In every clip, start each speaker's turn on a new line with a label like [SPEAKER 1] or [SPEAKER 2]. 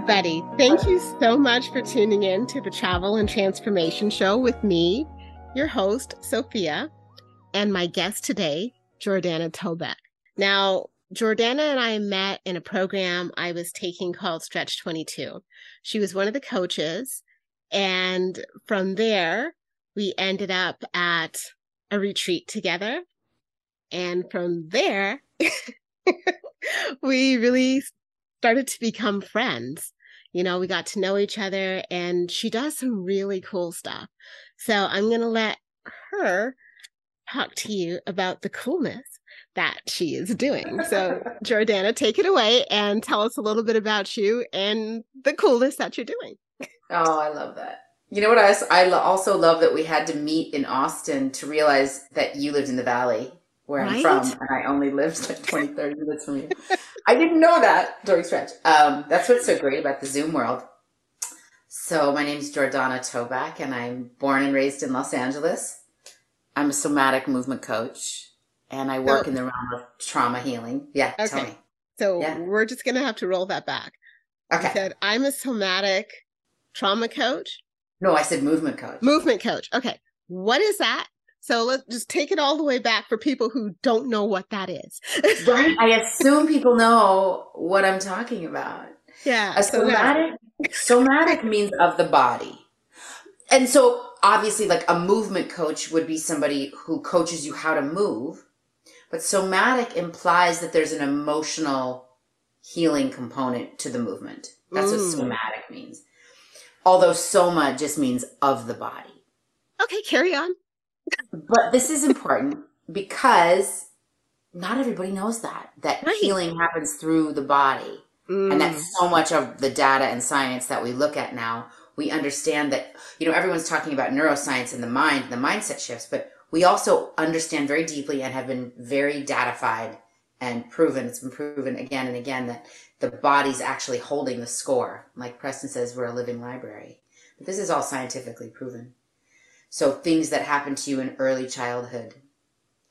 [SPEAKER 1] Everybody, thank you so much for tuning in to the Travel and Transformation Show with me, your host, Sophia, and my guest today, Jordana Tobeck. Now, Jordana and I met in a program I was taking called Stretch 22. She was one of the coaches. And from there, we ended up at a retreat together. And from there, we really started to become friends. You know, we got to know each other and she does some really cool stuff. So I'm going to let her talk to you about the coolness that she is doing. So, Jordana, take it away and tell us a little bit about you and the coolness that you're doing.
[SPEAKER 2] Oh, I love that. You know what? I, I also love that we had to meet in Austin to realize that you lived in the Valley where right? I'm from, and I only lived like 20, 30 minutes from you. I didn't know that during stretch. Um, that's what's so great about the Zoom world. So my name is Jordana Tobeck, and I'm born and raised in Los Angeles. I'm a somatic movement coach, and I work in the realm of trauma healing. Yeah,
[SPEAKER 1] okay. So yeah. we're just gonna have to roll that back. Okay. You said I'm a somatic trauma coach.
[SPEAKER 2] No, I said movement coach.
[SPEAKER 1] Movement coach. Okay. What is that? So let's just take it all the way back for people who don't know what that is.
[SPEAKER 2] right. I assume people know what I'm talking about.
[SPEAKER 1] Yeah.
[SPEAKER 2] A somatic, somatic means of the body. And so obviously like a movement coach would be somebody who coaches you how to move. But somatic implies that there's an emotional healing component to the movement. That's mm. what somatic means. Although soma just means of the body.
[SPEAKER 1] Okay, carry on
[SPEAKER 2] but this is important because not everybody knows that that right. healing happens through the body. Mm. and that's so much of the data and science that we look at now. We understand that you know everyone's talking about neuroscience and the mind the mindset shifts but we also understand very deeply and have been very datafied and proven it's been proven again and again that the body's actually holding the score. Like preston says we're a living library. But this is all scientifically proven so things that happen to you in early childhood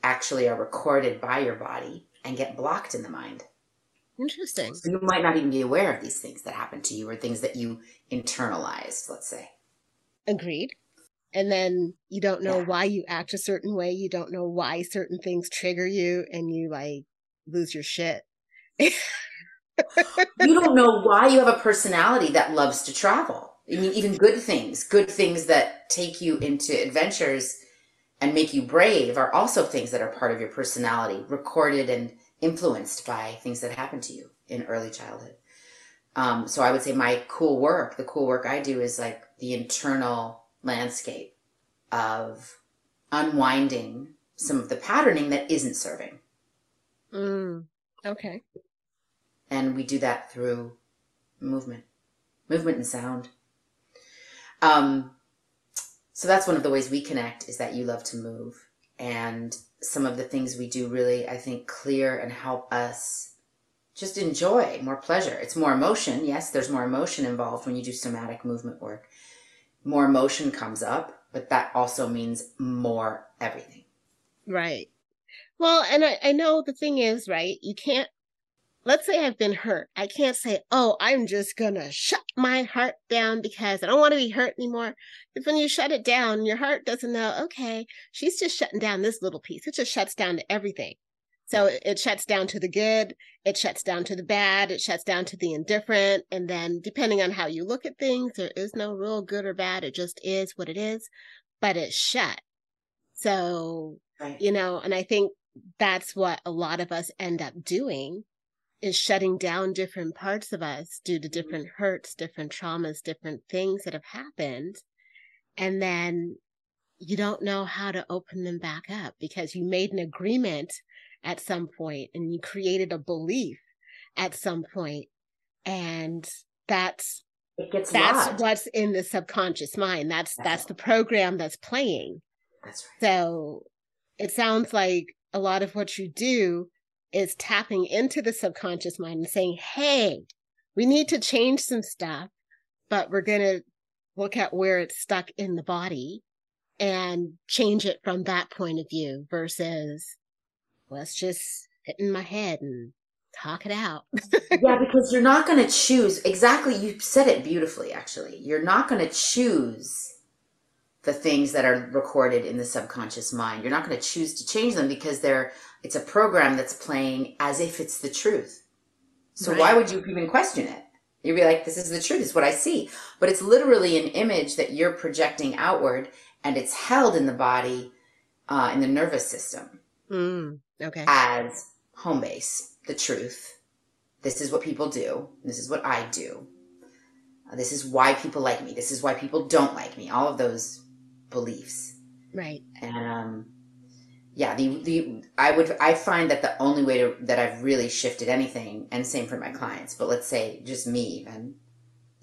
[SPEAKER 2] actually are recorded by your body and get blocked in the mind.
[SPEAKER 1] Interesting.
[SPEAKER 2] So you might not even be aware of these things that happen to you or things that you internalized, let's say.
[SPEAKER 1] Agreed. And then you don't know yeah. why you act a certain way. You don't know why certain things trigger you and you like lose your shit.
[SPEAKER 2] you don't know why you have a personality that loves to travel. I mean, even good things, good things that take you into adventures and make you brave are also things that are part of your personality, recorded and influenced by things that happen to you in early childhood. Um, so I would say my cool work, the cool work I do is like the internal landscape of unwinding some of the patterning that isn't serving.
[SPEAKER 1] Mm, okay.
[SPEAKER 2] And we do that through movement, movement and sound. Um, so that's one of the ways we connect is that you love to move. And some of the things we do really, I think, clear and help us just enjoy more pleasure. It's more emotion. Yes, there's more emotion involved when you do somatic movement work. More emotion comes up, but that also means more everything.
[SPEAKER 1] Right. Well, and I, I know the thing is, right, you can't let's say I've been hurt. I can't say, oh, I'm just going to shut my heart down because I don't want to be hurt anymore. Because when you shut it down, your heart doesn't know, okay, she's just shutting down this little piece. It just shuts down to everything. So it shuts down to the good, it shuts down to the bad, it shuts down to the indifferent. And then depending on how you look at things, there is no real good or bad. It just is what it is, but it's shut. So, you know, and I think that's what a lot of us end up doing is shutting down different parts of us due to mm-hmm. different hurts, different traumas, different things that have happened. And then you don't know how to open them back up because you made an agreement at some point and you created a belief at some point and that's that's lost. what's in the subconscious mind that's that's, that's the program that's playing
[SPEAKER 2] that's right
[SPEAKER 1] so it sounds like a lot of what you do is tapping into the subconscious mind and saying, Hey, we need to change some stuff, but we're going to look at where it's stuck in the body and change it from that point of view versus let's just sit in my head and talk it out.
[SPEAKER 2] yeah, because you're not going to choose exactly. You said it beautifully, actually. You're not going to choose the things that are recorded in the subconscious mind. You're not going to choose to change them because they're it's a program that's playing as if it's the truth. So right. why would you even question it? You'd be like, this is the truth. It's what I see. But it's literally an image that you're projecting outward and it's held in the body, uh, in the nervous system.
[SPEAKER 1] Mm, okay.
[SPEAKER 2] As home base, the truth. This is what people do. This is what I do. This is why people like me. This is why people don't like me. All of those beliefs.
[SPEAKER 1] Right.
[SPEAKER 2] And, um, yeah, the the I would I find that the only way to that I've really shifted anything, and same for my clients, but let's say just me even,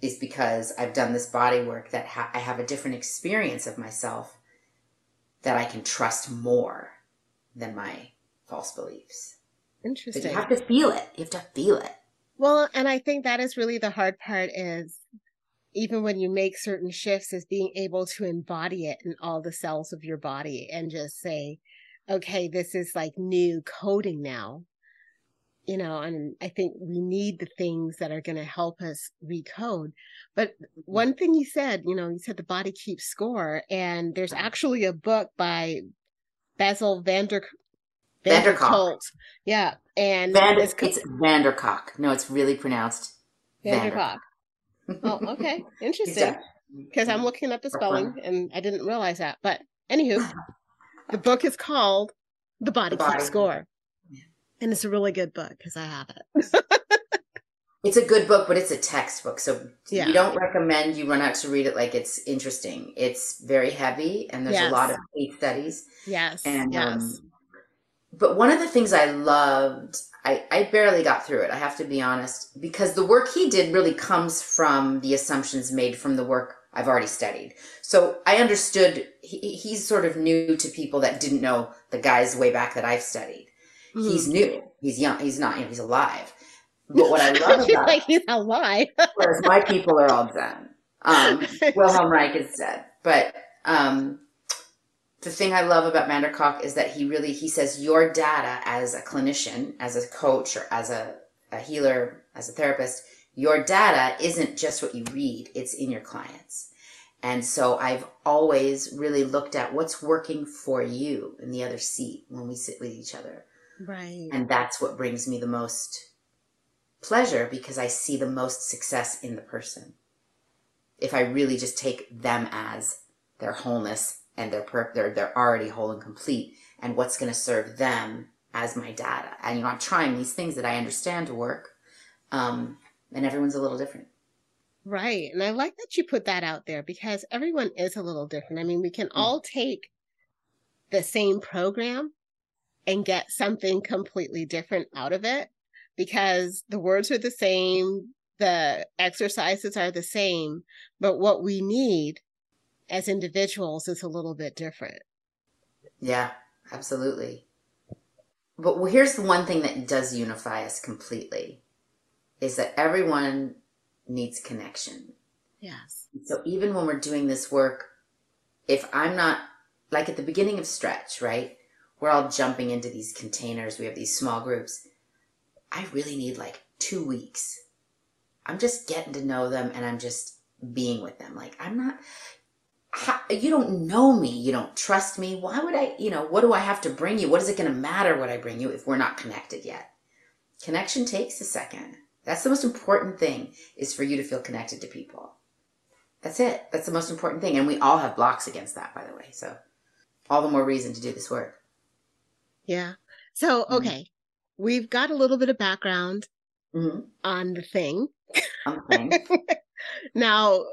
[SPEAKER 2] is because I've done this body work that ha- I have a different experience of myself that I can trust more than my false beliefs.
[SPEAKER 1] Interesting.
[SPEAKER 2] But you have to feel it. You have to feel it.
[SPEAKER 1] Well, and I think that is really the hard part is even when you make certain shifts is being able to embody it in all the cells of your body and just say, okay, this is like new coding now, you know, and I think we need the things that are going to help us recode. But one thing you said, you know, you said the body keeps score, and there's actually a book by Bessel Vander
[SPEAKER 2] van der
[SPEAKER 1] Yeah, and
[SPEAKER 2] Vander, it's, it's van der Kolk. No, it's really pronounced
[SPEAKER 1] van der Kolk. Oh, okay, interesting. Because I'm looking up the spelling, and I didn't realize that. But anywho, The book is called The Body, the Body. Keeps Score. Yeah. And it's a really good book because I have it.
[SPEAKER 2] it's a good book, but it's a textbook. So yeah. we don't recommend you run out to read it like it's interesting. It's very heavy and there's yes. a lot of case studies.
[SPEAKER 1] Yes.
[SPEAKER 2] And
[SPEAKER 1] yes. Um,
[SPEAKER 2] but one of the things I loved, I, I barely got through it, I have to be honest, because the work he did really comes from the assumptions made from the work I've already studied. So I understood he, he's sort of new to people that didn't know the guys way back that I've studied. Mm-hmm. He's new. He's young. He's not, you know, he's alive. But what I love about
[SPEAKER 1] like he's alive.
[SPEAKER 2] whereas my people are all done. Um, Wilhelm Reich is dead. But um, the thing I love about van der Kolk is that he really he says your data as a clinician, as a coach, or as a, a healer, as a therapist your data isn't just what you read, it's in your clients. And so I've always really looked at what's working for you in the other seat when we sit with each other.
[SPEAKER 1] Right.
[SPEAKER 2] And that's what brings me the most pleasure because I see the most success in the person. If I really just take them as their wholeness and their per- they're they're already whole and complete and what's going to serve them as my data. And you know, I'm trying these things that I understand to work. Um, and everyone's a little different.
[SPEAKER 1] Right. And I like that you put that out there because everyone is a little different. I mean, we can mm. all take the same program and get something completely different out of it because the words are the same, the exercises are the same, but what we need as individuals is a little bit different.
[SPEAKER 2] Yeah, absolutely. But well, here's the one thing that does unify us completely is that everyone needs connection.
[SPEAKER 1] Yes.
[SPEAKER 2] So even when we're doing this work, if I'm not like at the beginning of stretch, right? We're all jumping into these containers. We have these small groups. I really need like two weeks. I'm just getting to know them and I'm just being with them. Like I'm not, you don't know me. You don't trust me. Why would I, you know, what do I have to bring you? What is it going to matter what I bring you if we're not connected yet? Connection takes a second. That's the most important thing is for you to feel connected to people. That's it. That's the most important thing. And we all have blocks against that, by the way. So all the more reason to do this work.
[SPEAKER 1] Yeah. So, mm-hmm. okay. Mm-hmm. We've got a little bit of background mm-hmm. on the thing. now,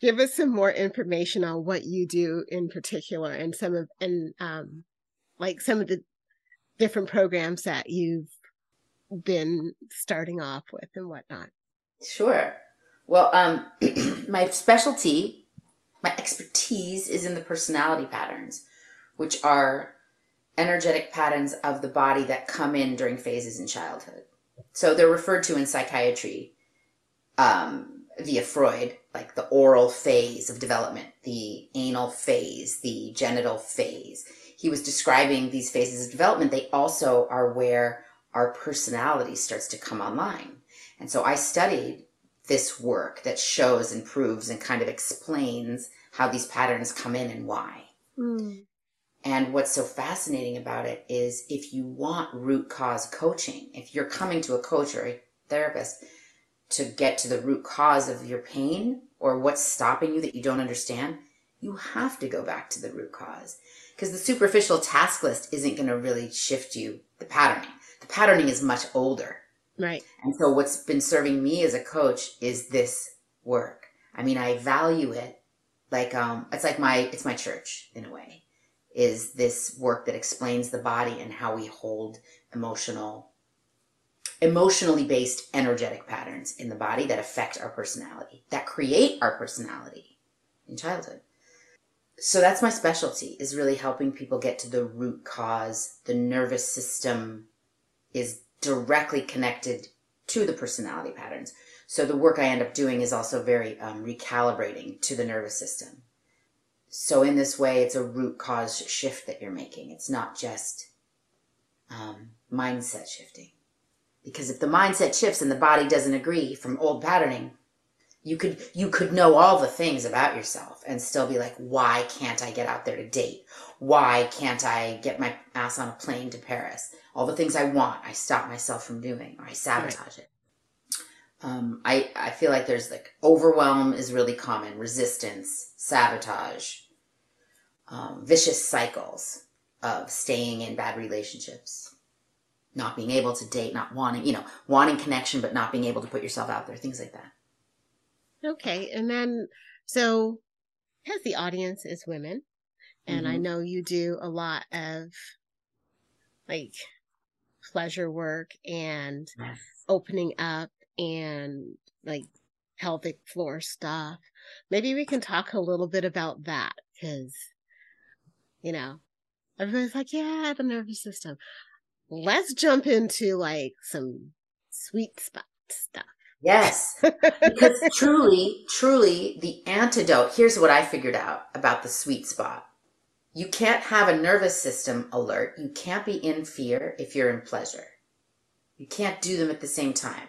[SPEAKER 1] give us some more information on what you do in particular and some of, and, um, like some of the different programs that you've been starting off with and whatnot?
[SPEAKER 2] Sure. Well, um, my specialty, my expertise is in the personality patterns, which are energetic patterns of the body that come in during phases in childhood. So they're referred to in psychiatry um, via Freud, like the oral phase of development, the anal phase, the genital phase. He was describing these phases of development. They also are where our personality starts to come online. And so I studied this work that shows and proves and kind of explains how these patterns come in and why. Mm. And what's so fascinating about it is if you want root cause coaching, if you're coming to a coach or a therapist to get to the root cause of your pain or what's stopping you that you don't understand, you have to go back to the root cause. Because the superficial task list isn't going to really shift you the patterning. The patterning is much older.
[SPEAKER 1] Right.
[SPEAKER 2] And so what's been serving me as a coach is this work. I mean, I value it like um it's like my it's my church in a way. Is this work that explains the body and how we hold emotional emotionally based energetic patterns in the body that affect our personality, that create our personality in childhood. So that's my specialty is really helping people get to the root cause. The nervous system is directly connected to the personality patterns. So the work I end up doing is also very um, recalibrating to the nervous system. So in this way, it's a root cause shift that you're making. It's not just um, mindset shifting. Because if the mindset shifts and the body doesn't agree from old patterning, you could you could know all the things about yourself and still be like, why can't I get out there to date? Why can't I get my ass on a plane to Paris? All the things I want, I stop myself from doing, or I sabotage right. it. Um, I I feel like there's like overwhelm is really common, resistance, sabotage, um, vicious cycles of staying in bad relationships not being able to date, not wanting, you know, wanting connection, but not being able to put yourself out there, things like that.
[SPEAKER 1] Okay. And then, so because the audience is women, and mm-hmm. I know you do a lot of like pleasure work and yes. opening up and like pelvic floor stuff. Maybe we can talk a little bit about that because, you know, everybody's like, yeah, the nervous system let's jump into like some sweet spot stuff.
[SPEAKER 2] Yes. because truly, truly, the antidote here's what I figured out about the sweet spot. You can't have a nervous system alert. You can't be in fear if you're in pleasure. You can't do them at the same time.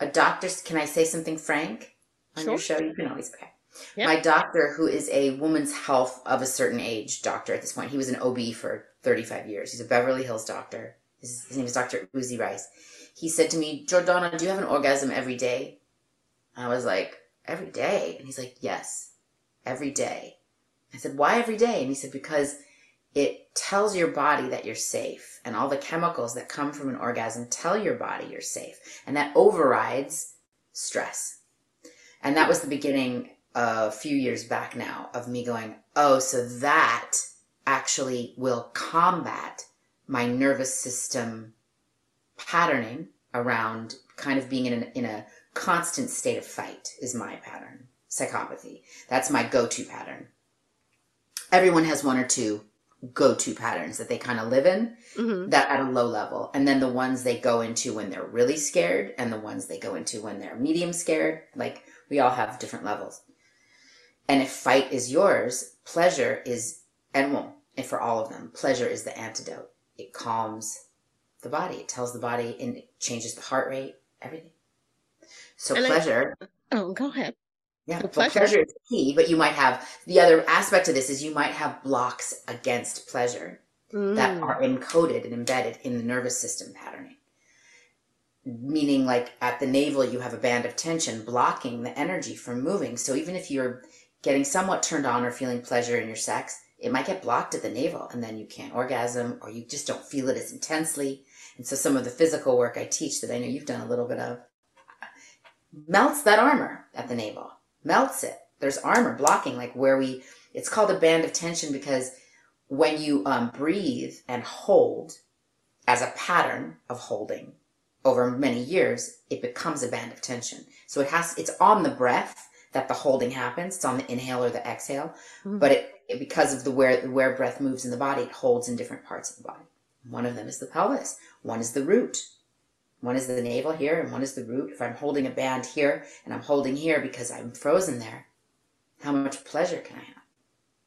[SPEAKER 2] A doctor, can I say something frank on sure. your show? You can always, okay. Yep. My doctor, who is a woman's health of a certain age doctor at this point, he was an OB for 35 years. He's a Beverly Hills doctor. His, his name is Dr. Uzi Rice. He said to me, Jordana, do you have an orgasm every day? I was like, every day? And he's like, yes, every day. I said, why every day? And he said, because it tells your body that you're safe. And all the chemicals that come from an orgasm tell your body you're safe. And that overrides stress. And that was the beginning a few years back now of me going, oh, so that actually will combat my nervous system patterning around kind of being in, an, in a constant state of fight is my pattern. Psychopathy. That's my go-to pattern. Everyone has one or two go-to patterns that they kind of live in mm-hmm. that at a low level and then the ones they go into when they're really scared and the ones they go into when they're medium scared like we all have different levels and if fight is yours pleasure is and well and for all of them, pleasure is the antidote. It calms the body. It tells the body and it changes the heart rate, everything. So and pleasure.
[SPEAKER 1] I, oh, go ahead.
[SPEAKER 2] Yeah, so pleasure. pleasure is key, but you might have the other aspect of this is you might have blocks against pleasure mm. that are encoded and embedded in the nervous system patterning. Meaning, like at the navel, you have a band of tension blocking the energy from moving. So even if you're getting somewhat turned on or feeling pleasure in your sex, it might get blocked at the navel and then you can't orgasm or you just don't feel it as intensely. And so some of the physical work I teach that I know you've done a little bit of melts that armor at the navel, melts it. There's armor blocking like where we, it's called a band of tension because when you um, breathe and hold as a pattern of holding over many years, it becomes a band of tension. So it has, it's on the breath that the holding happens. It's on the inhale or the exhale, mm-hmm. but it because of the where where breath moves in the body, it holds in different parts of the body. One of them is the pelvis. One is the root. One is the navel here, and one is the root. If I'm holding a band here and I'm holding here because I'm frozen there, how much pleasure can I have?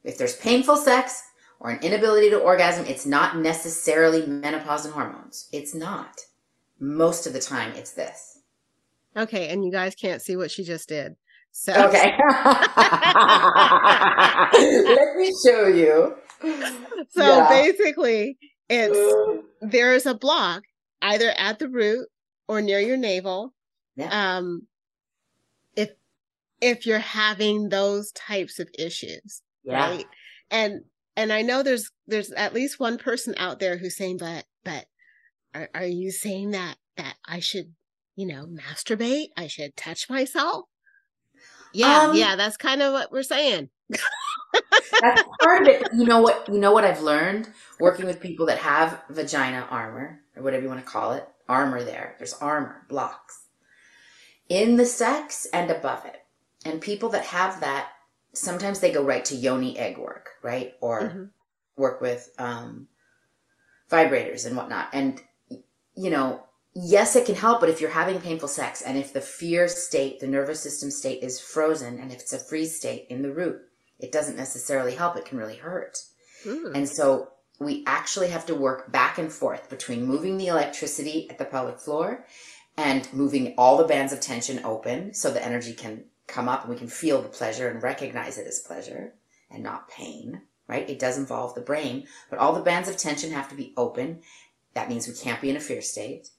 [SPEAKER 2] If there's painful sex or an inability to orgasm, it's not necessarily menopause and hormones. It's not. Most of the time, it's this.
[SPEAKER 1] Okay, and you guys can't see what she just did. So
[SPEAKER 2] okay, let me show you.
[SPEAKER 1] So yeah. basically, it's there is a block either at the root or near your navel. Yeah. Um, if if you're having those types of issues, yeah. right? And and I know there's there's at least one person out there who's saying, but but are, are you saying that that I should you know masturbate? I should touch myself? Yeah, um, yeah, that's kind of what we're saying.
[SPEAKER 2] that's part of it. You know what? You know what I've learned working with people that have vagina armor or whatever you want to call it. Armor there. There's armor blocks in the sex and above it. And people that have that sometimes they go right to yoni egg work, right? Or mm-hmm. work with um, vibrators and whatnot. And, you know, yes, it can help, but if you're having painful sex and if the fear state, the nervous system state is frozen and if it's a freeze state in the root, it doesn't necessarily help. It can really hurt. Mm. And so we actually have to work back and forth between moving the electricity at the pelvic floor and moving all the bands of tension open so the energy can come up and we can feel the pleasure and recognize it as pleasure and not pain, right? It does involve the brain, but all the bands of tension have to be open. That means we can't be in a fear state.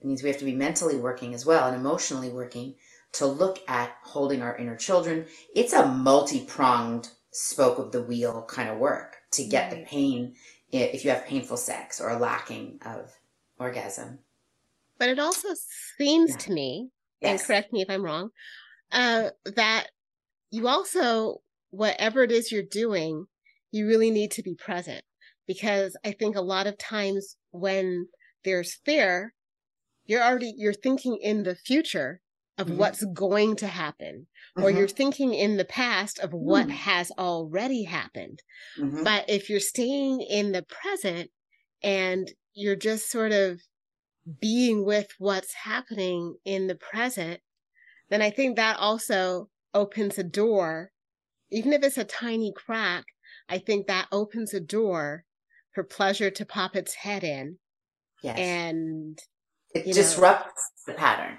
[SPEAKER 2] It means we have to be mentally working as well and emotionally working to look at holding our inner children. It's a multi pronged spoke of the wheel kind of work to get right. the pain if you have painful sex or a lacking of orgasm.
[SPEAKER 1] But it also seems yeah. to me, yes. and correct me if I'm wrong, uh, that you also, whatever it is you're doing, you really need to be present. Because I think a lot of times when there's fear, you're already, you're thinking in the future of mm-hmm. what's going to happen, mm-hmm. or you're thinking in the past of what mm. has already happened. Mm-hmm. But if you're staying in the present and you're just sort of being with what's happening in the present, then I think that also opens a door, even if it's a tiny crack, I think that opens a door for pleasure to pop its head in. Yes. And
[SPEAKER 2] it disrupts know, the pattern.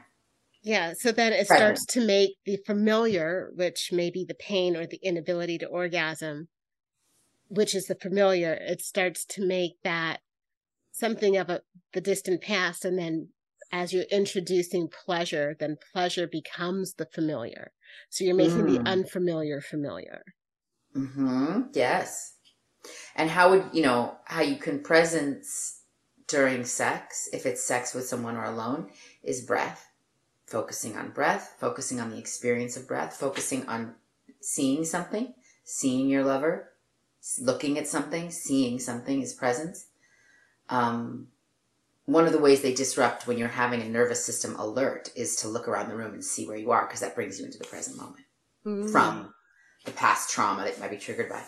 [SPEAKER 1] Yeah. So then it starts to make the familiar, which may be the pain or the inability to orgasm, which is the familiar, it starts to make that something of a, the distant past. And then as you're introducing pleasure, then pleasure becomes the familiar. So you're making mm. the unfamiliar familiar.
[SPEAKER 2] Hmm. Yes. And how would you know how you can presence during sex, if it's sex with someone or alone, is breath. Focusing on breath, focusing on the experience of breath, focusing on seeing something, seeing your lover, looking at something, seeing something is presence. Um, one of the ways they disrupt when you're having a nervous system alert is to look around the room and see where you are because that brings you into the present moment mm. from the past trauma that might be triggered by.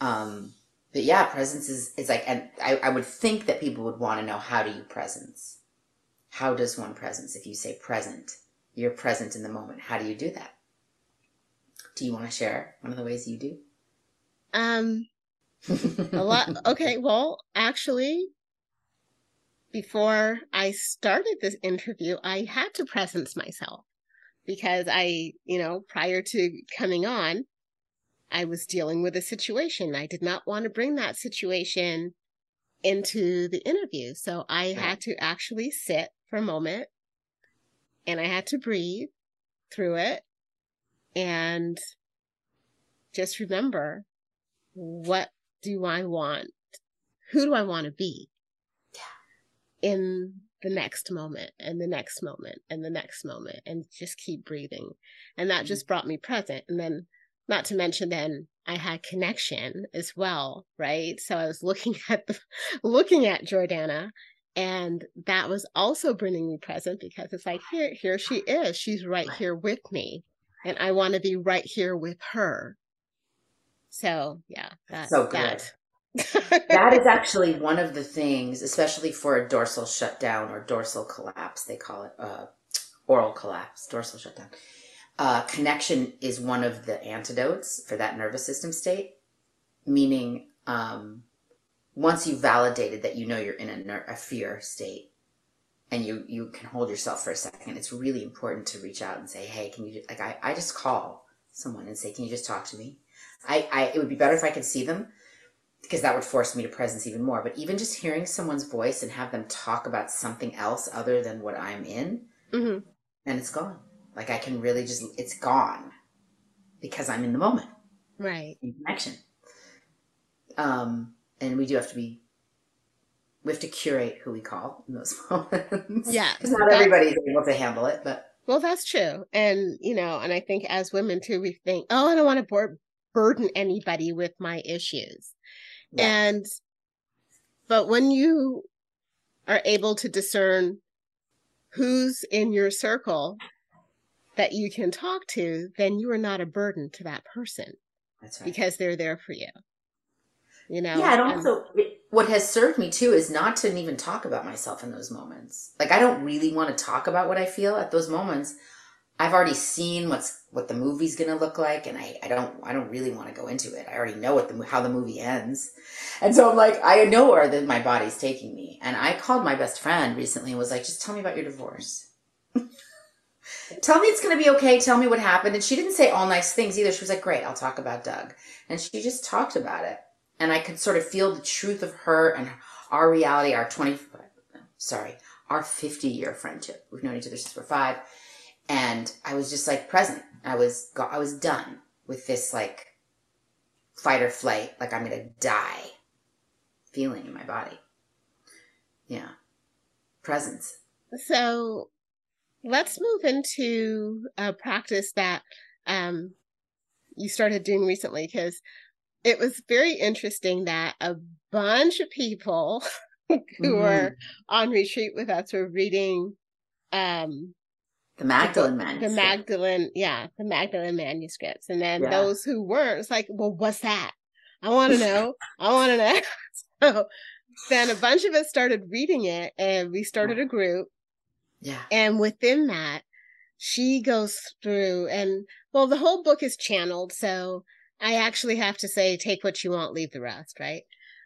[SPEAKER 2] Um, but yeah, presence is, is like, and I, I would think that people would want to know how do you presence? How does one presence? If you say present, you're present in the moment. How do you do that? Do you want to share one of the ways you do?
[SPEAKER 1] Um, a lot. Okay. Well, actually, before I started this interview, I had to presence myself because I, you know, prior to coming on, I was dealing with a situation. I did not want to bring that situation into the interview. So I had to actually sit for a moment and I had to breathe through it and just remember what do I want? Who do I want to be? in the next moment and the next moment and the next moment and just keep breathing. And that mm-hmm. just brought me present. And then, not to mention, then I had connection as well, right? So I was looking at the, looking at Jordana and that was also bringing me present because it's like here here she is she's right here with me and i want to be right here with her so yeah that,
[SPEAKER 2] so good. that that is actually one of the things, especially for a dorsal shutdown or dorsal collapse, they call it uh, oral collapse, dorsal shutdown. Uh, connection is one of the antidotes for that nervous system state, meaning um, once you've validated that you know you're in a, a fear state and you you can hold yourself for a second it's really important to reach out and say hey can you like i, I just call someone and say can you just talk to me I, I it would be better if i could see them because that would force me to presence even more but even just hearing someone's voice and have them talk about something else other than what i'm in mm-hmm. and it's gone like i can really just it's gone because i'm in the moment
[SPEAKER 1] right
[SPEAKER 2] in connection um and we do have to be we have to curate who we call in those moments.
[SPEAKER 1] Yeah.
[SPEAKER 2] Because not everybody's able to handle it, but
[SPEAKER 1] well, that's true. And, you know, and I think as women too, we think, oh, I don't want to bur- burden anybody with my issues. Yeah. And, but when you are able to discern who's in your circle that you can talk to, then you are not a burden to that person.
[SPEAKER 2] That's right.
[SPEAKER 1] Because they're there for you you know
[SPEAKER 2] yeah and also what has served me too is not to even talk about myself in those moments. Like i don't really want to talk about what i feel at those moments. I've already seen what's what the movie's gonna look like and i, I don't i don't really want to go into it. I already know what the how the movie ends. And so i'm like i know where that my body's taking me. And i called my best friend recently and was like just tell me about your divorce tell me it's going to be okay. Tell me what happened. And she didn't say all nice things either. She was like, great, I'll talk about Doug. And she just talked about it and I could sort of feel the truth of her and our reality, our 20, sorry, our 50 year friendship. We've known each other since we're five. And I was just like present. I was, I was done with this like fight or flight, like I'm going to die feeling in my body. Yeah. Presence.
[SPEAKER 1] So let's move into a practice that um, you started doing recently because it was very interesting that a bunch of people who mm-hmm. were on retreat with us were reading um
[SPEAKER 2] the Magdalen manuscript.
[SPEAKER 1] The Magdalen, yeah, the Magdalen manuscripts. And then yeah. those who weren't, it's like, well, what's that? I want to know. I want to know. so then a bunch of us started reading it and we started a group.
[SPEAKER 2] Yeah.
[SPEAKER 1] And within that, she goes through and well, the whole book is channeled. So I actually have to say, take what you want, leave the rest, right?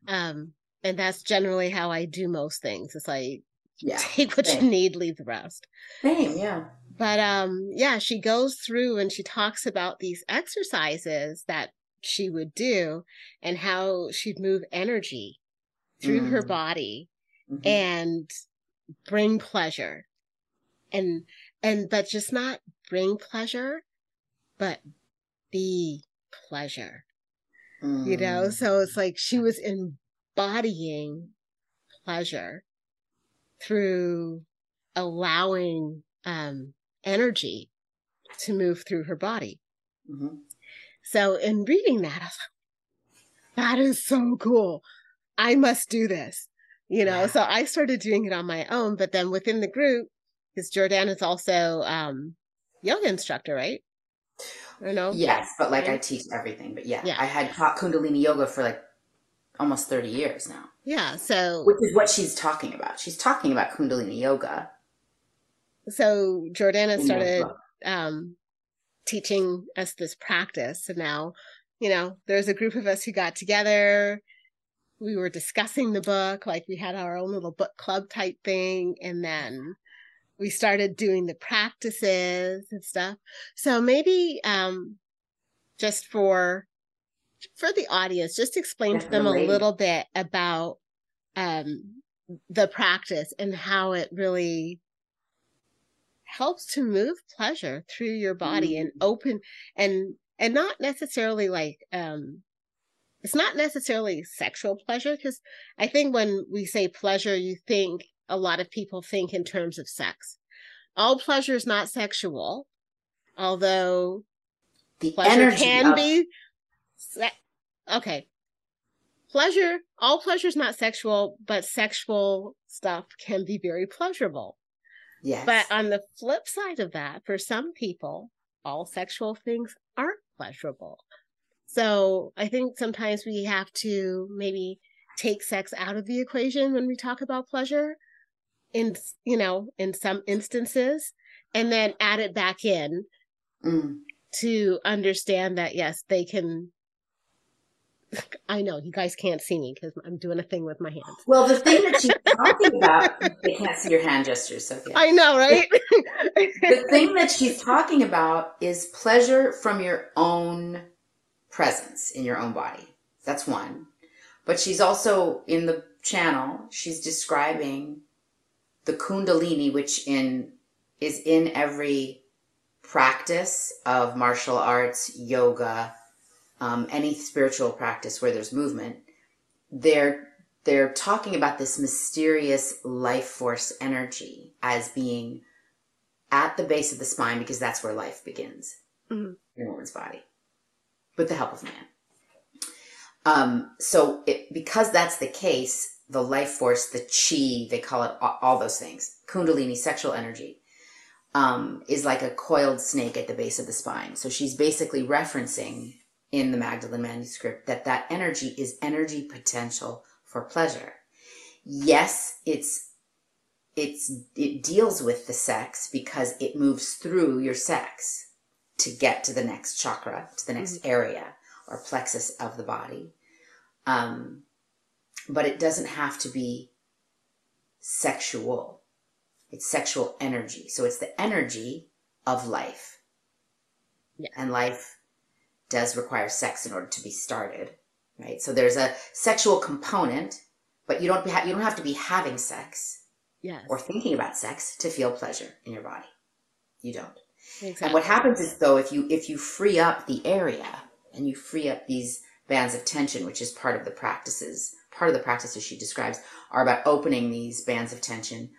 [SPEAKER 1] Um, and that's generally how I do most things. It's like, yeah, take what same. you need, leave the rest.
[SPEAKER 2] Same, yeah.
[SPEAKER 1] But um, yeah, she goes through and she talks about these exercises that she would do and how she'd move energy through mm. her body mm-hmm. and bring pleasure and and but just not bring pleasure but be pleasure. Mm. You know, mm. so it's like she was embodying pleasure through allowing um, energy to move through her body. Mm-hmm. So in reading that, I was like, that is so cool. I must do this. You know, yeah. so I started doing it on my own, but then within the group, because Jordan is also um yoga instructor, right? You know?
[SPEAKER 2] Yes, but like I teach everything. But yeah, yeah, I had taught Kundalini yoga for like almost 30 years now.
[SPEAKER 1] Yeah, so
[SPEAKER 2] which is what she's talking about. She's talking about Kundalini yoga.
[SPEAKER 1] So Jordana started um, teaching us this practice, and now, you know, there's a group of us who got together. We were discussing the book, like we had our own little book club type thing, and then we started doing the practices and stuff. So maybe um, just for for the audience, just explain Definitely. to them a little bit about um, the practice and how it really helps to move pleasure through your body mm. and open and and not necessarily like um it's not necessarily sexual pleasure because I think when we say pleasure, you think a lot of people think in terms of sex. All pleasure is not sexual, although
[SPEAKER 2] the pleasure
[SPEAKER 1] can of- be. Se- okay, pleasure. All pleasure is not sexual, but sexual stuff can be very pleasurable.
[SPEAKER 2] Yes.
[SPEAKER 1] But on the flip side of that, for some people, all sexual things aren't pleasurable. So I think sometimes we have to maybe take sex out of the equation when we talk about pleasure in you know in some instances and then add it back in mm. to understand that yes they can I know you guys can't see me because I'm doing a thing with my hands.
[SPEAKER 2] Well, the thing that she's talking about, they can't see your hand gestures, Sophia.
[SPEAKER 1] I know, right?
[SPEAKER 2] the thing that she's talking about is pleasure from your own presence in your own body. That's one. But she's also in the channel, she's describing the Kundalini, which in is in every practice of martial arts, yoga, um, any spiritual practice where there's movement, they're they're talking about this mysterious life force energy as being at the base of the spine because that's where life begins mm-hmm. in a woman's body, with the help of man. Um, so it, because that's the case, the life force, the chi, they call it all, those things, kundalini, sexual energy, um, is like a coiled snake at the base of the spine. So she's basically referencing in the Magdalen manuscript that that energy is energy potential for pleasure. Yes, it's it's it deals with the sex because it moves through your sex to get to the next chakra, to the next mm-hmm. area or plexus of the body. Um, but it doesn't have to be sexual. It's sexual energy. So it's the energy of life. Yeah. And life does require sex in order to be started, right? So there's a sexual component, but you don't be, you don't have to be having sex
[SPEAKER 1] yes.
[SPEAKER 2] or thinking about sex to feel pleasure in your body. You don't. Exactly. And what happens is though, if you if you free up the area and you free up these bands of tension, which is part of the practices, part of the practices she describes are about opening these bands of tension,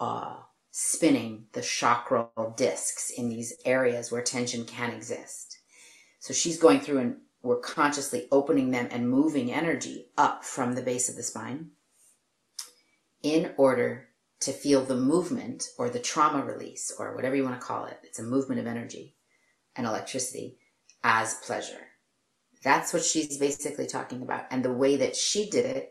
[SPEAKER 2] uh, spinning the chakral discs in these areas where tension can exist so she's going through and we're consciously opening them and moving energy up from the base of the spine in order to feel the movement or the trauma release or whatever you want to call it. It's a movement of energy and electricity as pleasure. That's what she's basically talking about. And the way that she did it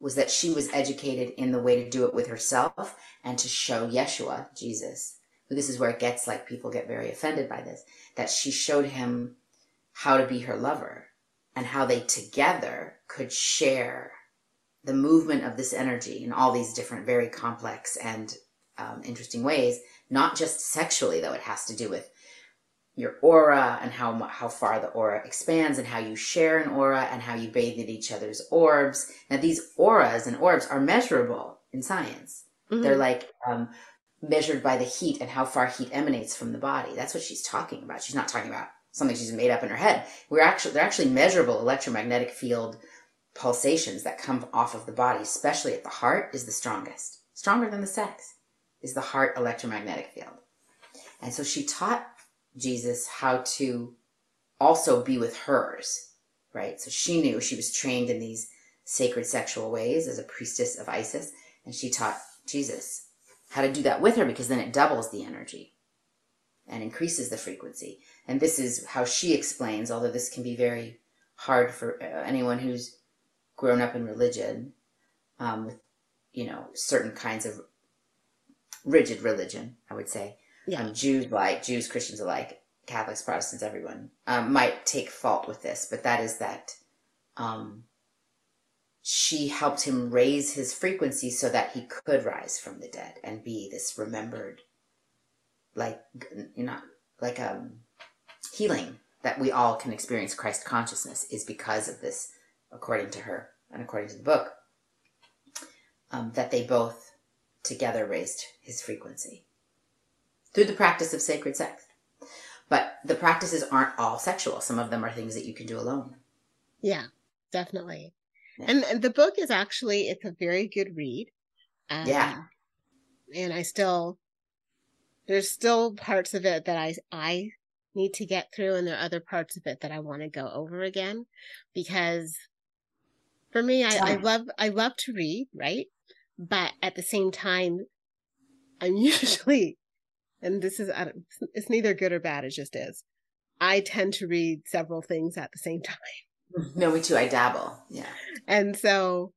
[SPEAKER 2] was that she was educated in the way to do it with herself and to show Yeshua, Jesus. This is where it gets like people get very offended by this, that she showed him how to be her lover and how they together could share the movement of this energy in all these different, very complex and um, interesting ways. Not just sexually, though; it has to do with your aura and how how far the aura expands and how you share an aura and how you bathe in each other's orbs. Now, these auras and orbs are measurable in science. Mm-hmm. They're like um, measured by the heat and how far heat emanates from the body. That's what she's talking about. She's not talking about something she's made up in her head. We're actually they're actually measurable electromagnetic field pulsations that come off of the body, especially at the heart, is the strongest. Stronger than the sex is the heart electromagnetic field. And so she taught Jesus how to also be with hers, right? So she knew she was trained in these sacred sexual ways as a priestess of Isis, and she taught Jesus how to do that with her because then it doubles the energy and increases the frequency. And this is how she explains, although this can be very hard for uh, anyone who's grown up in religion, um, with, you know, certain kinds of rigid religion, I would say. Yeah. Jews like, Jews, Christians alike, Catholics, Protestants, everyone, um, might take fault with this, but that is that, um, she helped him raise his frequency so that he could rise from the dead and be this remembered, like, you know, like, um, healing that we all can experience Christ consciousness is because of this, according to her and according to the book, um, that they both together raised his frequency through the practice of sacred sex. But the practices aren't all sexual. Some of them are things that you can do alone.
[SPEAKER 1] Yeah, definitely. Yeah. And, and the book is actually it's a very good read.
[SPEAKER 2] Um, yeah.
[SPEAKER 1] And I still there's still parts of it that I I need to get through and there are other parts of it that I want to go over again because for me I, I love I love to read, right? But at the same time I'm usually and this is it's neither good or bad, it just is. I tend to read several things at the same time.
[SPEAKER 2] No, me too. I dabble. Yeah.
[SPEAKER 1] And so,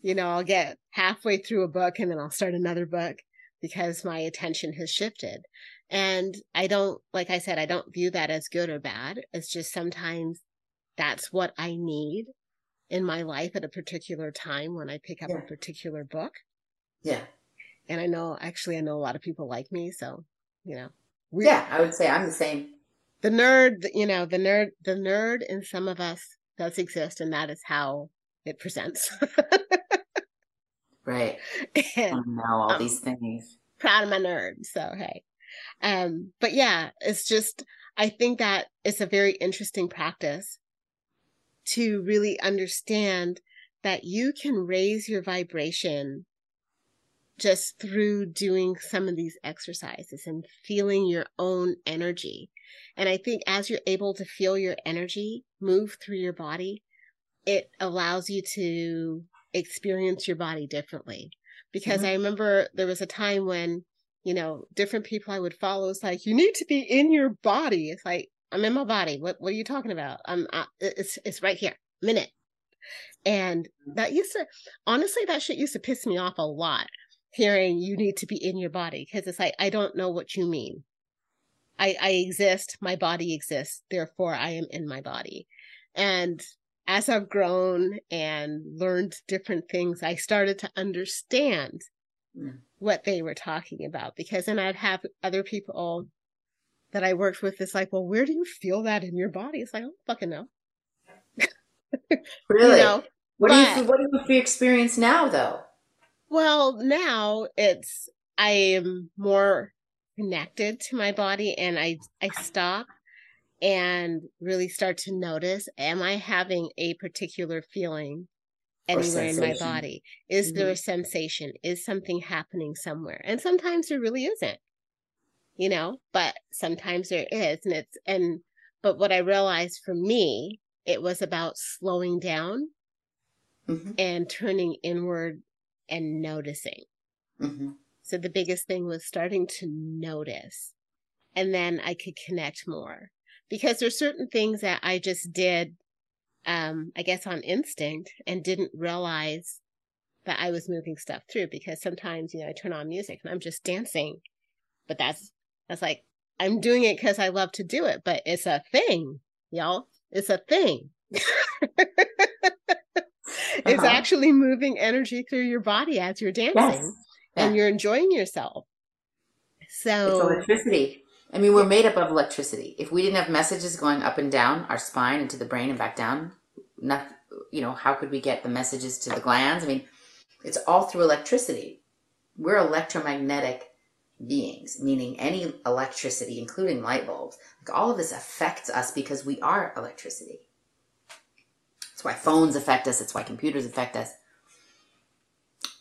[SPEAKER 1] you know, I'll get halfway through a book and then I'll start another book because my attention has shifted. And I don't, like I said, I don't view that as good or bad. It's just sometimes that's what I need in my life at a particular time when I pick up yeah. a particular book.
[SPEAKER 2] Yeah.
[SPEAKER 1] And I know, actually, I know a lot of people like me. So, you know.
[SPEAKER 2] Yeah, I would say I'm the same.
[SPEAKER 1] The nerd, you know, the nerd, the nerd in some of us does exist, and that is how it presents.
[SPEAKER 2] right. And, I know all um, these things.
[SPEAKER 1] Proud of my nerd. So, hey. Um, but yeah, it's just, I think that it's a very interesting practice to really understand that you can raise your vibration just through doing some of these exercises and feeling your own energy. And I think as you're able to feel your energy move through your body, it allows you to experience your body differently. Because mm-hmm. I remember there was a time when, you know, different people I would follow was like, you need to be in your body. It's like, I'm in my body. What what are you talking about? I'm uh, it's it's right here. Minute. And mm-hmm. that used to honestly that shit used to piss me off a lot hearing you need to be in your body because it's like I don't know what you mean. I I exist, my body exists, therefore I am in my body. And as I've grown and learned different things, I started to understand mm. what they were talking about because then I'd have other people that I worked with it's like, well, where do you feel that in your body? It's like, I don't fucking know.
[SPEAKER 2] really? You know? What but, do you what do you experience now though?
[SPEAKER 1] Well, now it's I am more connected to my body and I I stop and really start to notice am I having a particular feeling anywhere in my body? Is mm-hmm. there a sensation? Is something happening somewhere? And sometimes there really isn't you know, but sometimes there is. And it's, and, but what I realized for me, it was about slowing down mm-hmm. and turning inward and noticing. Mm-hmm. So the biggest thing was starting to notice. And then I could connect more because there's certain things that I just did, um, I guess on instinct and didn't realize that I was moving stuff through because sometimes, you know, I turn on music and I'm just dancing, but that's that's like, I'm doing it because I love to do it, but it's a thing, y'all. It's a thing. uh-huh. It's actually moving energy through your body as you're dancing yes. and you're enjoying yourself. So
[SPEAKER 2] it's electricity. I mean, we're made up of electricity. If we didn't have messages going up and down our spine into the brain and back down, not, you know, how could we get the messages to the glands? I mean, it's all through electricity. We're electromagnetic beings, meaning any electricity, including light bulbs. Like all of this affects us because we are electricity. That's why phones affect us. It's why computers affect us.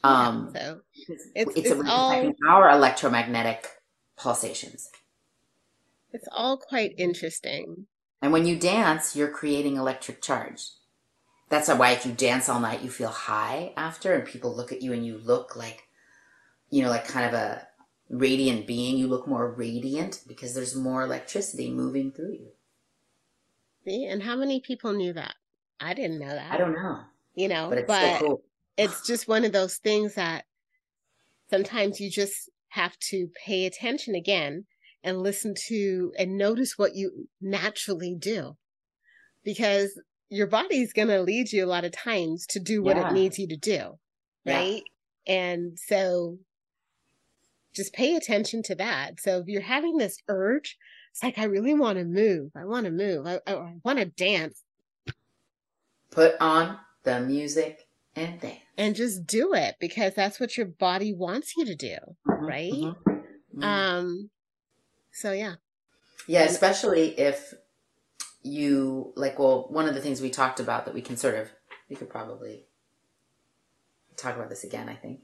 [SPEAKER 2] Um, yeah, so it's, it's, it's, it's all, our electromagnetic pulsations.
[SPEAKER 1] It's all quite interesting.
[SPEAKER 2] And when you dance, you're creating electric charge. That's why if you dance all night, you feel high after, and people look at you and you look like, you know, like kind of a radiant being, you look more radiant because there's more electricity moving through you.
[SPEAKER 1] See, and how many people knew that? I didn't know that.
[SPEAKER 2] I don't know.
[SPEAKER 1] You know, but it's, but cool. it's just one of those things that sometimes you just have to pay attention again and listen to and notice what you naturally do. Because your body's going to lead you a lot of times to do what yeah. it needs you to do. Right. Yeah. And so just pay attention to that. So if you're having this urge, it's like, I really want to move. I want to move. I, I, I want to dance.
[SPEAKER 2] Put on the music and dance.
[SPEAKER 1] And just do it because that's what your body wants you to do. Mm-hmm, right. Mm-hmm, mm-hmm. Um, so yeah.
[SPEAKER 2] Yeah. Especially if you like, well, one of the things we talked about that we can sort of, we could probably talk about this again, I think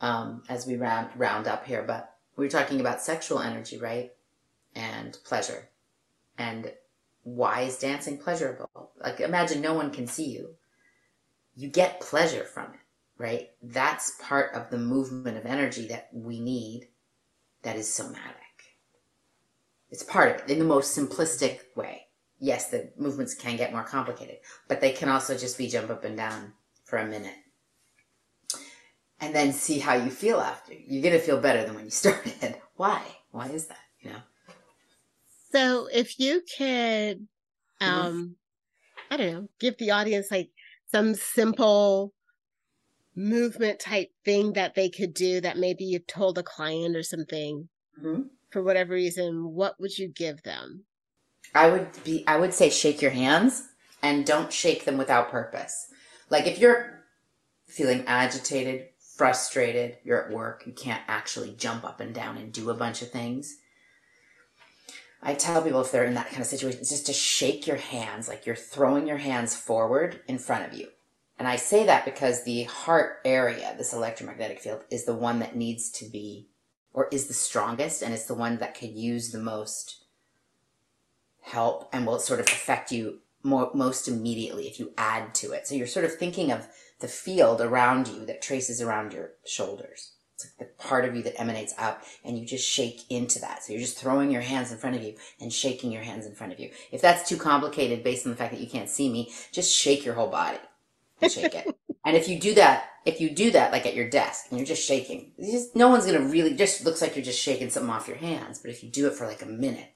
[SPEAKER 2] um, as we round, round up here, but we are talking about sexual energy, right? And pleasure. And why is dancing pleasurable? Like, imagine no one can see you. You get pleasure from it, right? That's part of the movement of energy that we need that is somatic. It's part of it in the most simplistic way. Yes, the movements can get more complicated, but they can also just be jump up and down for a minute and then see how you feel after. You're going to feel better than when you started. Why? Why is that? You know?
[SPEAKER 1] So if you could, mm-hmm. um. I don't know, give the audience like some simple movement type thing that they could do that maybe you told a client or something mm-hmm. for whatever reason, what would you give them?
[SPEAKER 2] I would be I would say shake your hands and don't shake them without purpose. Like if you're feeling agitated, frustrated, you're at work, you can't actually jump up and down and do a bunch of things. I tell people if they're in that kind of situation, it's just to shake your hands, like you're throwing your hands forward in front of you. And I say that because the heart area, this electromagnetic field, is the one that needs to be, or is the strongest, and it's the one that could use the most help and will sort of affect you more, most immediately if you add to it. So you're sort of thinking of the field around you that traces around your shoulders. It's like the part of you that emanates out and you just shake into that. So you're just throwing your hands in front of you and shaking your hands in front of you. If that's too complicated based on the fact that you can't see me, just shake your whole body and shake it. and if you do that, if you do that like at your desk and you're just shaking, just, no one's gonna really just looks like you're just shaking something off your hands. But if you do it for like a minute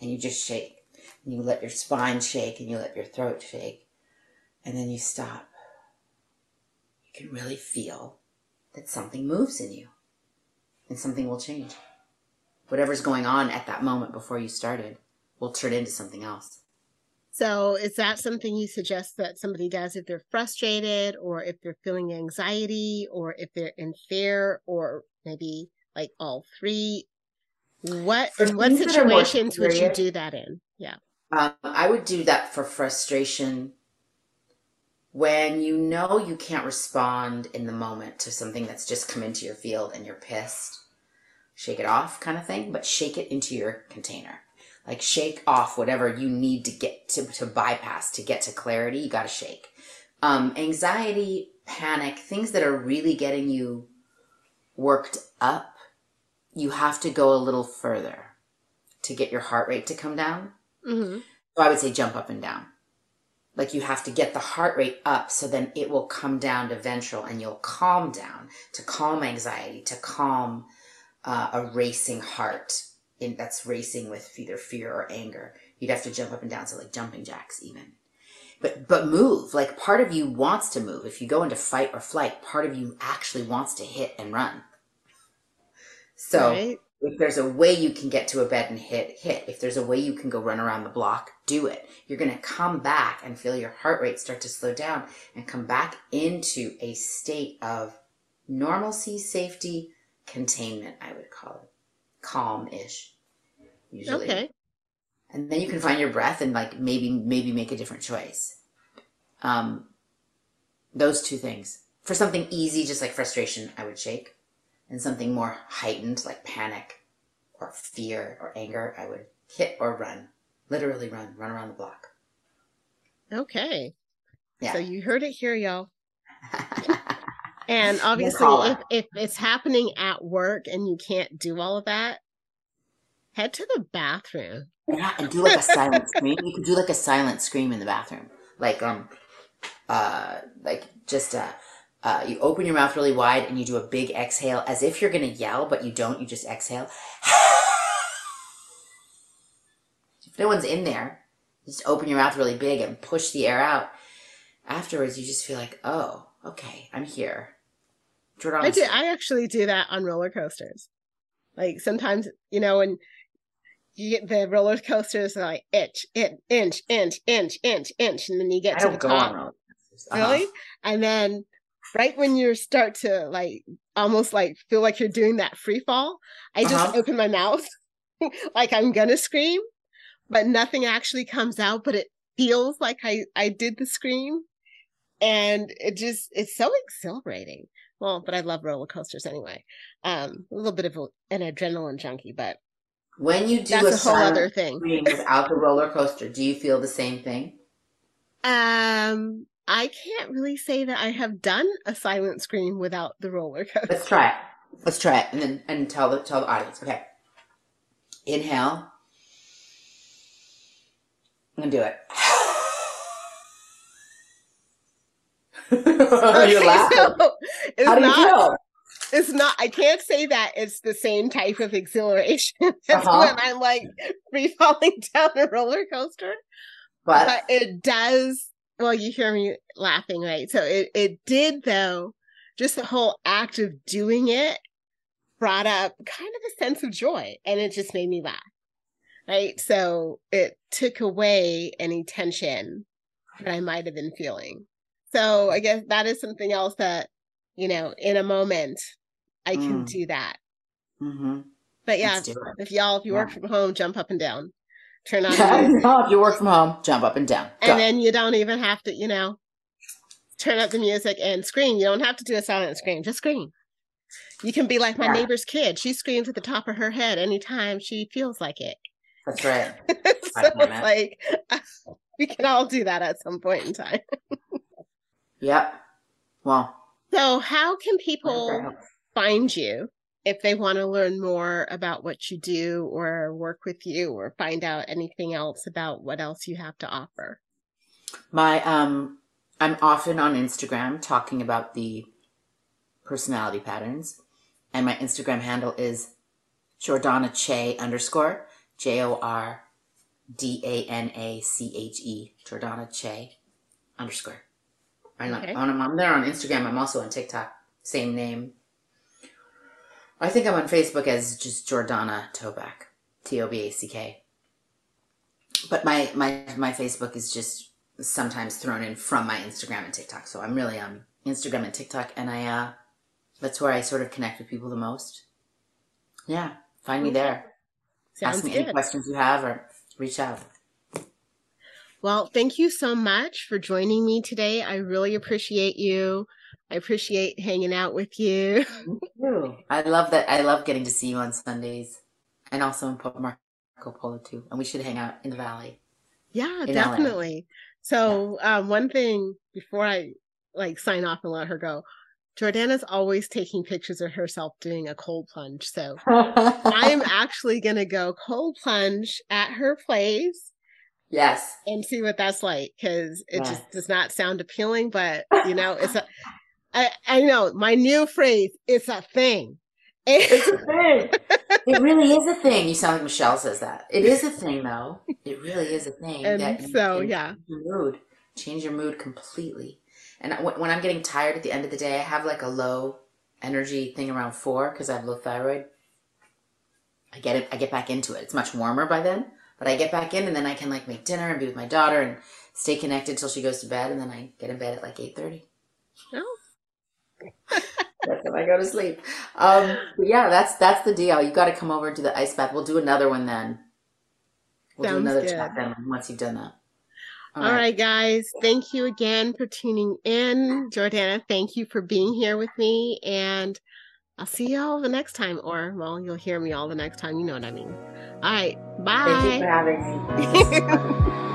[SPEAKER 2] and you just shake and you let your spine shake and you let your throat shake and then you stop, you can really feel that something moves in you and something will change. Whatever's going on at that moment before you started will turn into something else.
[SPEAKER 1] So, is that something you suggest that somebody does if they're frustrated or if they're feeling anxiety or if they're in fear or maybe like all three? What in what situations would you do that in? Yeah.
[SPEAKER 2] Um, I would do that for frustration when you know you can't respond in the moment to something that's just come into your field and you're pissed. Shake it off, kind of thing, but shake it into your container. Like shake off whatever you need to get to, to bypass to get to clarity you got to shake. Um, anxiety panic things that are really getting you worked up you have to go a little further to get your heart rate to come down. Mm-hmm. so i would say jump up and down. Like you have to get the heart rate up so then it will come down to ventral and you'll calm down to calm anxiety to calm uh, a racing heart in, that's racing with either fear or anger. You'd have to jump up and down, so like jumping jacks even. But but move. Like part of you wants to move. If you go into fight or flight, part of you actually wants to hit and run. So right. if there's a way you can get to a bed and hit, hit. If there's a way you can go run around the block, do it. You're gonna come back and feel your heart rate start to slow down and come back into a state of normalcy, safety, containment, I would call it. Calm ish usually. Okay. And then you can find your breath and like maybe maybe make a different choice. Um, those two things. For something easy, just like frustration, I would shake, and something more heightened, like panic, or fear, or anger, I would hit or run. Literally run, run around the block.
[SPEAKER 1] Okay. Yeah. So you heard it here, y'all. and obviously, if, if it's happening at work and you can't do all of that, Head to the bathroom.
[SPEAKER 2] Yeah, and do like a silent scream. You could do like a silent scream in the bathroom. Like um uh like just uh uh, you open your mouth really wide and you do a big exhale as if you're going to yell, but you don't. You just exhale. if no one's in there, just open your mouth really big and push the air out. Afterwards, you just feel like, oh, okay, I'm here.
[SPEAKER 1] I do. I actually do that on roller coasters. Like sometimes, you know, when you get the roller coasters like inch, inch, inch, inch, inch, inch, inch, and then you get I to the top. Uh-huh. Really? And then right when you start to like almost like feel like you're doing that free fall, I just uh-huh. open my mouth like I'm gonna scream, but nothing actually comes out, but it feels like I I did the scream. And it just it's so exhilarating. Well, but I love roller coasters anyway. Um, a little bit of an adrenaline junkie, but
[SPEAKER 2] when you do That's a, a whole other thing without the roller coaster, do you feel the same thing?
[SPEAKER 1] Um, I can't really say that I have done a silent scream without the roller coaster.
[SPEAKER 2] Let's try it. Let's try it, and then and tell the tell the audience. Okay, inhale. I'm gonna do it. You're laughing. So How do you feel?
[SPEAKER 1] it's not i can't say that it's the same type of exhilaration as uh-huh. when i'm like free falling down a roller coaster but, but it does well, you hear me laughing, right? So it, it did though, just the whole act of doing it brought up kind of a sense of joy and it just made me laugh. Right. So it took away any tension that I might have been feeling. So I guess that is something else that, you know, in a moment I can mm. do that. Mm-hmm. But yeah, if y'all, if you yeah. work from home, jump up and down. Turn on.
[SPEAKER 2] if you work from home, jump up and down.
[SPEAKER 1] Go. And then you don't even have to, you know, turn up the music and scream. You don't have to do a silent scream. Just scream. You can be like my yeah. neighbor's kid. She screams at the top of her head anytime she feels like it.
[SPEAKER 2] That's right.
[SPEAKER 1] so it's like we can all do that at some point in time.
[SPEAKER 2] Yep. Well.
[SPEAKER 1] So how can people find you if they want to learn more about what you do or work with you or find out anything else about what else you have to offer?
[SPEAKER 2] My um I'm often on Instagram talking about the personality patterns. And my Instagram handle is Jordana Che underscore J O R D A N A C H E Jordana Che underscore. I'm, okay. I'm, I'm there on Instagram. I'm also on TikTok. Same name. I think I'm on Facebook as just Jordana Toback, T O B A C K. But my my my Facebook is just sometimes thrown in from my Instagram and TikTok. So I'm really on Instagram and TikTok, and I uh, that's where I sort of connect with people the most. Yeah, find me there. Sounds Ask me good. any questions you have, or reach out.
[SPEAKER 1] Well, thank you so much for joining me today. I really appreciate you. I appreciate hanging out with you.
[SPEAKER 2] You. I love that. I love getting to see you on Sundays and also in Marco Polo too. And we should hang out in the valley.
[SPEAKER 1] Yeah, definitely. LA. So, yeah. um, one thing before I like sign off and let her go, Jordana's always taking pictures of herself doing a cold plunge. So I'm actually going to go cold plunge at her place.
[SPEAKER 2] Yes.
[SPEAKER 1] And see what that's like because it yes. just does not sound appealing, but you know, it's a, I, I know my new phrase, it's a thing.
[SPEAKER 2] It's a thing. it really is a thing. You sound like Michelle says that. It is a thing, though. It really is a thing.
[SPEAKER 1] And so, yeah.
[SPEAKER 2] Your mood. Change your mood completely. And when I'm getting tired at the end of the day, I have like a low energy thing around four because I have low thyroid. I get it. I get back into it. It's much warmer by then, but I get back in and then I can like make dinner and be with my daughter and stay connected till she goes to bed, and then I get in bed at like eight thirty. Oh. that's when I go to sleep. Um, yeah, that's that's the deal. You got to come over to the ice bath. We'll do another one then. We'll Sounds do another good. chat then once you've done that.
[SPEAKER 1] All, All right. right, guys. Thank you again for tuning in. Jordana, thank you for being here with me. And I'll see y'all the next time. Or, well, you'll hear me all the next time. You know what I mean. All right. Bye.
[SPEAKER 2] Thank you for having me.